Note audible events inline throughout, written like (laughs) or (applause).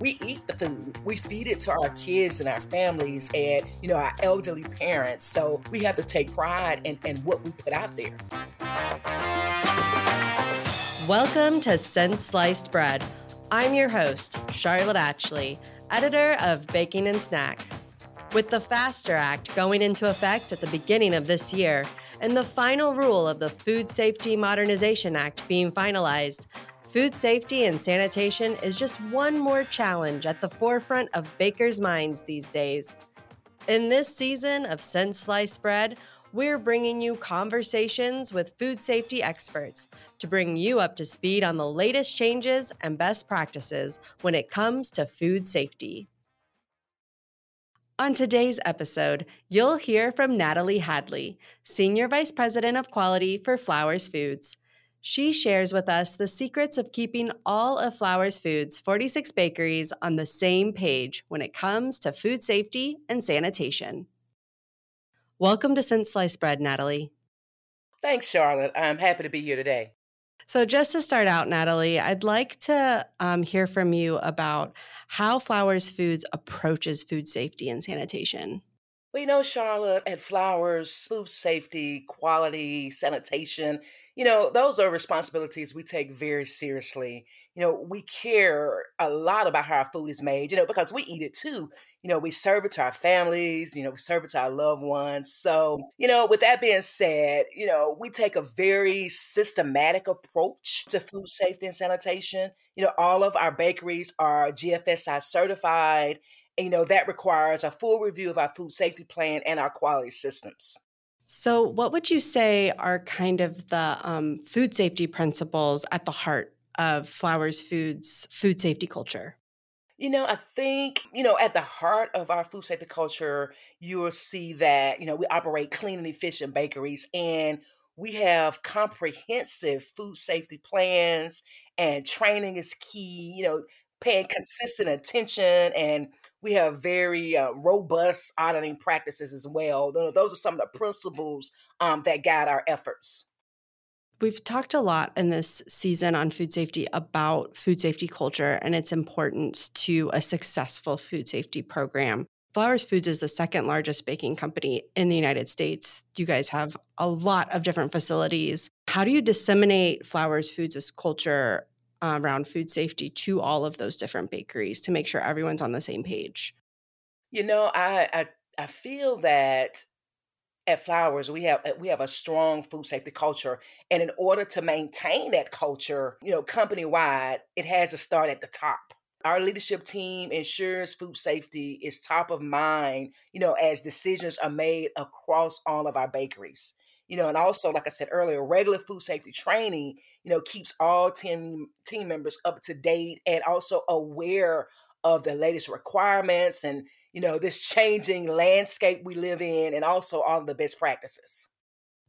we eat the food. We feed it to our kids and our families and, you know, our elderly parents. So we have to take pride in, in what we put out there. Welcome to Since Sliced Bread. I'm your host, Charlotte Atchley, editor of Baking and Snack. With the FASTER Act going into effect at the beginning of this year and the final rule of the Food Safety Modernization Act being finalized, food safety and sanitation is just one more challenge at the forefront of bakers' minds these days. In this season of Since Sliced Bread, we're bringing you conversations with food safety experts to bring you up to speed on the latest changes and best practices when it comes to food safety. On today's episode, you'll hear from Natalie Hadley, Senior Vice President of Quality for Flowers Foods. She shares with us the secrets of keeping all of Flowers Foods' 46 bakeries on the same page when it comes to food safety and sanitation. Welcome to Since Sliced Bread, Natalie. Thanks, Charlotte. I'm happy to be here today. So, just to start out, Natalie, I'd like to um, hear from you about how Flowers Foods approaches food safety and sanitation. You know, Charlotte, at Flowers, food safety, quality, sanitation, you know, those are responsibilities we take very seriously you know, we care a lot about how our food is made, you know, because we eat it too. You know, we serve it to our families, you know, we serve it to our loved ones. So, you know, with that being said, you know, we take a very systematic approach to food safety and sanitation. You know, all of our bakeries are GFSI certified. You know, that requires a full review of our food safety plan and our quality systems. So, what would you say are kind of the um, food safety principles at the heart of Flowers Foods food safety culture? You know, I think, you know, at the heart of our food safety culture, you will see that, you know, we operate clean and efficient bakeries and we have comprehensive food safety plans and training is key, you know, paying consistent attention and we have very uh, robust auditing practices as well. Those are some of the principles um, that guide our efforts. We've talked a lot in this season on food safety about food safety culture and its importance to a successful food safety program. Flowers Foods is the second largest baking company in the United States. You guys have a lot of different facilities. How do you disseminate Flowers Foods' culture around food safety to all of those different bakeries to make sure everyone's on the same page? You know, I I, I feel that at Flowers, we have uh, we have a strong food safety culture, and in order to maintain that culture, you know, company wide, it has to start at the top. Our leadership team ensures food safety is top of mind, you know, as decisions are made across all of our bakeries. You know, and also, like I said earlier, regular food safety training, you know, keeps all team team members up to date and also aware of the latest requirements and you know, this changing landscape we live in and also all the best practices.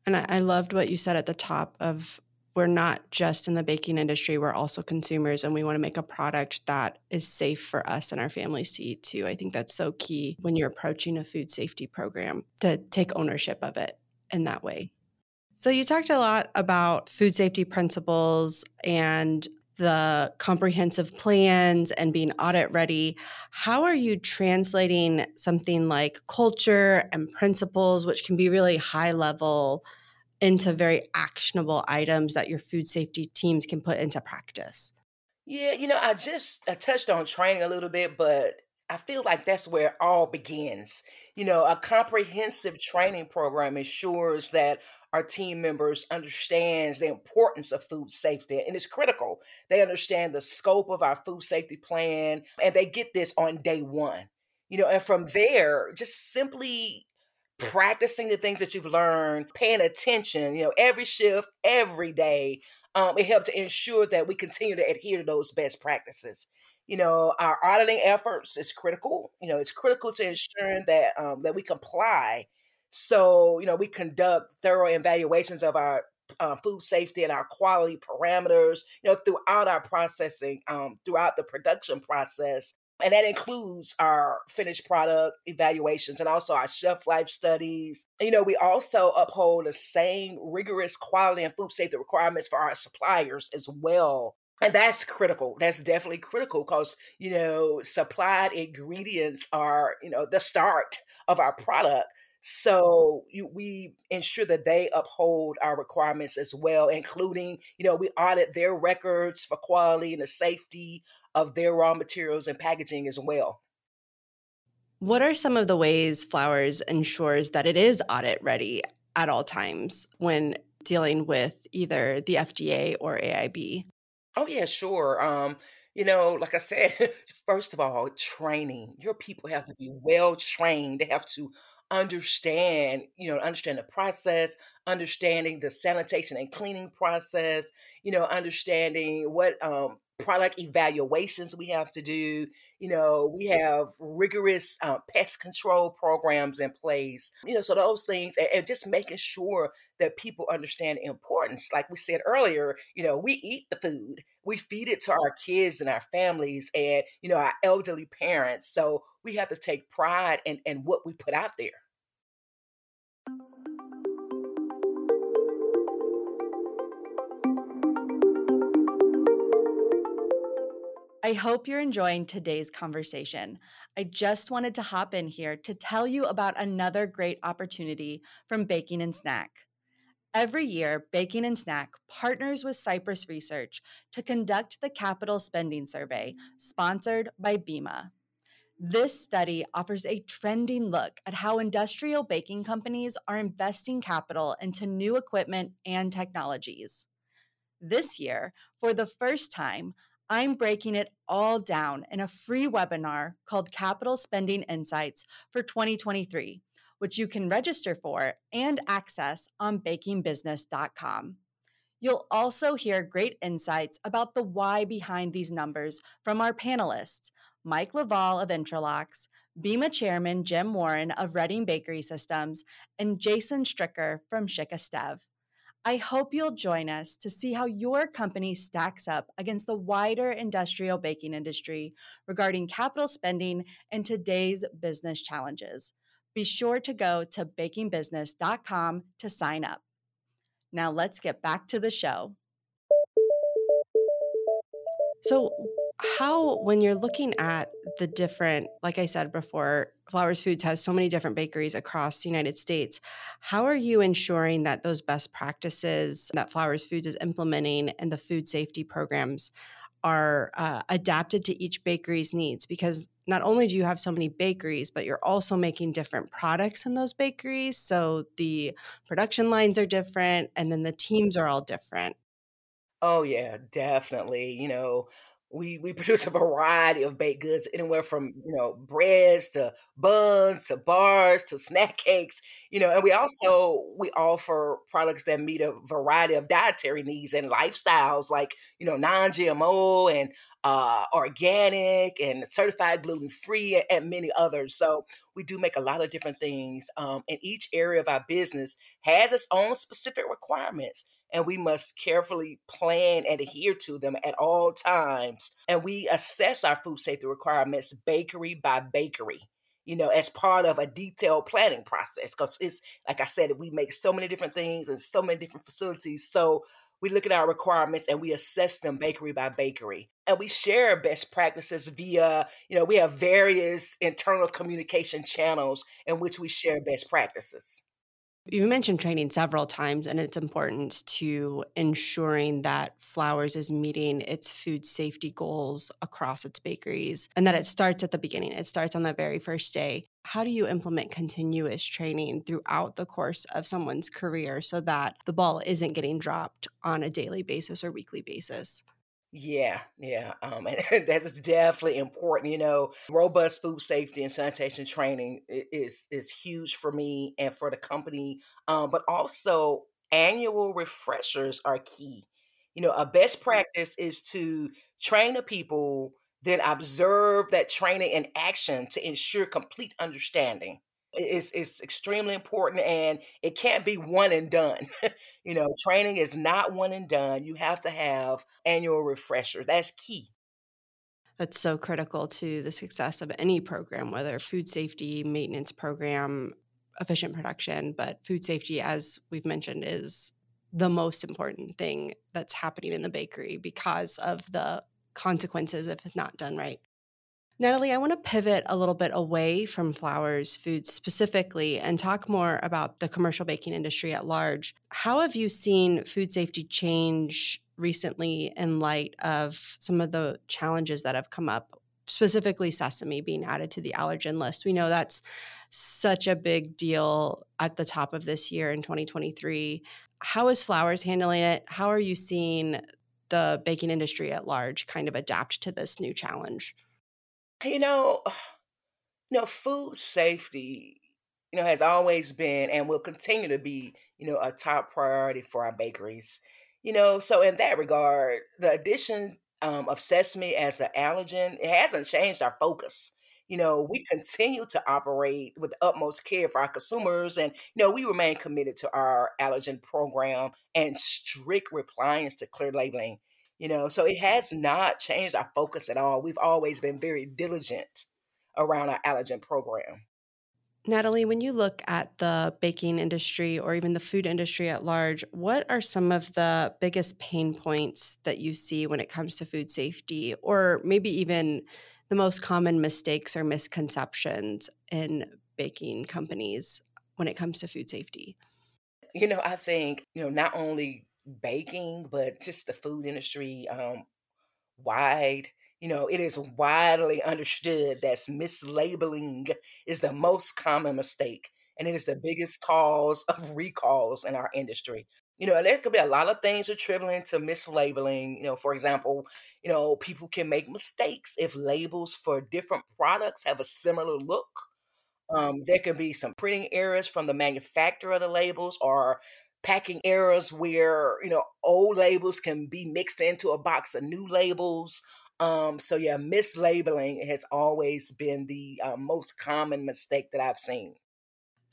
And I loved what you said at the top of we're not just in the baking industry, we're also consumers and we want to make a product that is safe for us and our families to eat too. I think that's so key when you're approaching a food safety program to take ownership of it in that way. So, you talked a lot about food safety principles and the comprehensive plans and being audit ready. How are you translating something like culture and principles, which can be really high level, into very actionable items that your food safety teams can put into practice? Yeah, you know, I just I touched on training a little bit, but I feel like that's where it all begins. You know, a comprehensive training program ensures that our team members understands the importance of food safety and it's critical they understand the scope of our food safety plan and they get this on day one you know and from there just simply practicing the things that you've learned paying attention you know every shift every day um, it helps to ensure that we continue to adhere to those best practices you know our auditing efforts is critical you know it's critical to ensuring that um, that we comply so, you know, we conduct thorough evaluations of our uh, food safety and our quality parameters, you know, throughout our processing, um, throughout the production process. And that includes our finished product evaluations and also our shelf life studies. You know, we also uphold the same rigorous quality and food safety requirements for our suppliers as well. And that's critical. That's definitely critical because, you know, supplied ingredients are, you know, the start of our product. So you, we ensure that they uphold our requirements as well, including, you know, we audit their records for quality and the safety of their raw materials and packaging as well. What are some of the ways Flowers ensures that it is audit ready at all times when dealing with either the FDA or AIB? Oh yeah, sure. Um, you know, like I said, (laughs) first of all, training. Your people have to be well trained. They have to understand, you know, understand the process, understanding the sanitation and cleaning process, you know, understanding what um, product evaluations we have to do. You know, we have rigorous uh, pest control programs in place. You know, so those things, and, and just making sure that people understand importance. Like we said earlier, you know, we eat the food, we feed it to our kids and our families, and you know, our elderly parents. So we have to take pride in, in what we put out there. I hope you're enjoying today's conversation. I just wanted to hop in here to tell you about another great opportunity from Baking and Snack. Every year, Baking and Snack partners with Cypress Research to conduct the Capital Spending Survey, sponsored by BEMA. This study offers a trending look at how industrial baking companies are investing capital into new equipment and technologies. This year, for the first time, I'm breaking it all down in a free webinar called Capital Spending Insights for 2023, which you can register for and access on bakingbusiness.com. You'll also hear great insights about the why behind these numbers from our panelists, Mike Laval of Intralox, BEMA Chairman Jim Warren of Reading Bakery Systems, and Jason Stricker from Chick-O-Stev. I hope you'll join us to see how your company stacks up against the wider industrial baking industry regarding capital spending and today's business challenges. Be sure to go to bakingbusiness.com to sign up. Now let's get back to the show. So, how, when you're looking at the different, like I said before, Flowers Foods has so many different bakeries across the United States. How are you ensuring that those best practices that Flowers Foods is implementing and the food safety programs are uh, adapted to each bakery's needs? Because not only do you have so many bakeries, but you're also making different products in those bakeries. So the production lines are different and then the teams are all different. Oh yeah, definitely. You know, we we (laughs) produce a variety of baked goods, anywhere from you know breads to buns to bars to snack cakes. You know, and we also we offer products that meet a variety of dietary needs and lifestyles, like you know non-GMO and uh, organic and certified gluten free, and many others. So we do make a lot of different things, um, and each area of our business has its own specific requirements and we must carefully plan and adhere to them at all times. And we assess our food safety requirements bakery by bakery, you know, as part of a detailed planning process. Because it's like I said, we make so many different things and so many different facilities. So we look at our requirements and we assess them bakery by bakery. And we share best practices via, you know, we have various internal communication channels in which we share best practices. You mentioned training several times, and its importance to ensuring that Flowers is meeting its food safety goals across its bakeries and that it starts at the beginning. It starts on the very first day. How do you implement continuous training throughout the course of someone's career so that the ball isn't getting dropped on a daily basis or weekly basis? Yeah, yeah. Um, (laughs) and that's definitely important. You know, robust food safety and sanitation training is is huge for me and for the company. Um, but also annual refreshers are key. You know, a best practice is to train the people, then observe that training in action to ensure complete understanding is is extremely important and it can't be one and done. (laughs) you know, training is not one and done. You have to have annual refresher. That's key. That's so critical to the success of any program, whether food safety, maintenance program, efficient production, but food safety as we've mentioned is the most important thing that's happening in the bakery because of the consequences if it's not done right. Natalie, I want to pivot a little bit away from Flowers food specifically and talk more about the commercial baking industry at large. How have you seen food safety change recently in light of some of the challenges that have come up, specifically sesame being added to the allergen list? We know that's such a big deal at the top of this year in 2023. How is Flowers handling it? How are you seeing the baking industry at large kind of adapt to this new challenge? You know, (sighs) you know, food safety, you know, has always been and will continue to be, you know, a top priority for our bakeries. You know, so in that regard, the addition um, of sesame as an allergen, it hasn't changed our focus. You know, we continue to operate with the utmost care for our consumers, and you know, we remain committed to our allergen program and strict compliance to clear labeling. You know, so it has not changed our focus at all. We've always been very diligent around our allergen program. Natalie, when you look at the baking industry or even the food industry at large, what are some of the biggest pain points that you see when it comes to food safety, or maybe even the most common mistakes or misconceptions in baking companies when it comes to food safety? You know, I think, you know, not only baking, but just the food industry um, wide. You know, it is widely understood that mislabeling is the most common mistake, and it is the biggest cause (laughs) of recalls in our industry. You know, there could be a lot of things attributing to mislabeling. You know, for example, you know, people can make mistakes if labels for different products have a similar look. Um, there can be some printing errors from the manufacturer of the labels or packing errors where you know old labels can be mixed into a box of new labels um so yeah mislabeling has always been the uh, most common mistake that i've seen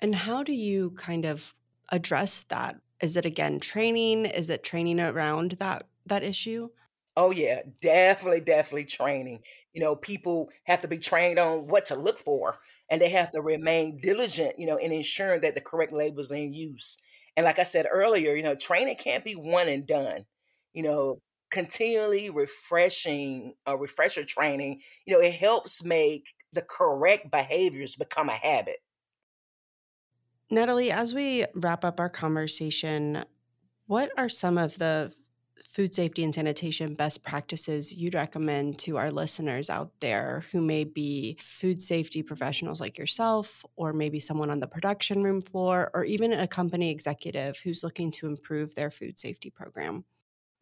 and how do you kind of address that is it again training is it training around that that issue Oh yeah, definitely, definitely training. You know, people have to be trained on what to look for, and they have to remain diligent, you know, in ensuring that the correct labels are in use. And like I said earlier, you know, training can't be one and done. You know, continually refreshing a refresher training, you know, it helps make the correct behaviors become a habit. Natalie, as we wrap up our conversation, what are some of the food safety and sanitation best practices you'd recommend to our listeners out there who may be food safety professionals like yourself, or maybe someone on the production room floor, or even a company executive who's looking to improve their food safety program?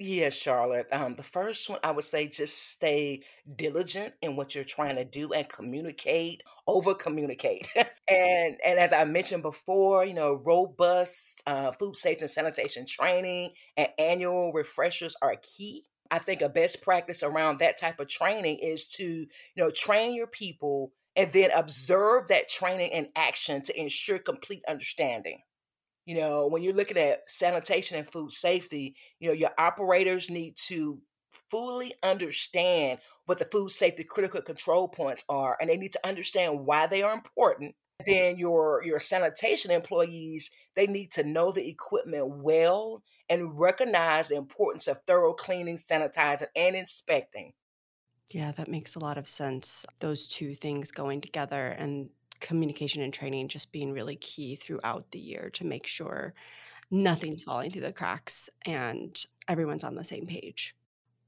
Yes, Charlotte. Um, the first one, I would say just stay diligent in what you're trying to do and communicate, over communicate. (laughs) and and as I mentioned before, you know, robust uh, food safety and sanitation training and annual refreshers are key. I think a best practice around that type of training is to, you know, train your people and then observe that training in action to ensure complete understanding. You know, when you're looking at sanitation and food safety, you know, your operators need to fully understand what the food safety critical control points are and they need to understand why they are important. Then your your sanitation employees, they need to know the equipment well and recognize the importance of thorough cleaning, sanitizing, and inspecting. Yeah, that makes a lot of sense. Those two things going together and communication and training just being really key throughout the year to make sure nothing's falling through the cracks and everyone's on the same page.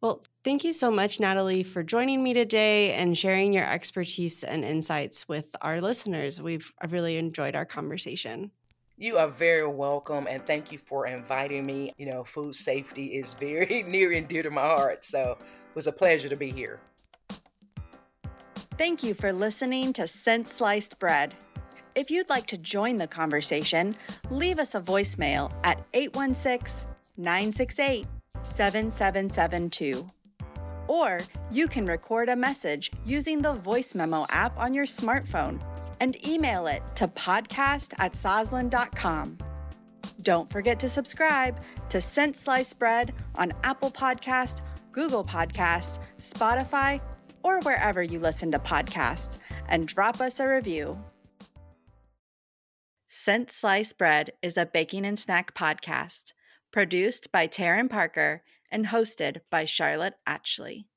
Well, thank you so much, Natalie, for joining me today and sharing your expertise and insights with our listeners. We've I've really enjoyed our conversation. You are very welcome, and thank you for inviting me. You know, food safety is very (laughs) near and dear to my heart, so it was a pleasure to be here. Thank you for listening to Since Sliced Bread. If you'd like to join the conversation, leave us a voicemail at 816 968 7772. Or you can record a message using the voice memo app on your smartphone and email it to podcast at sosland.com. Don't forget to subscribe to Since Sliced Bread on Apple Podcast, Google Podcasts, Spotify, or wherever you listen to podcasts and drop us a review. Since Slice Bread is a baking and snack podcast Produced by Taryn Parker and hosted by Charlotte Atchley.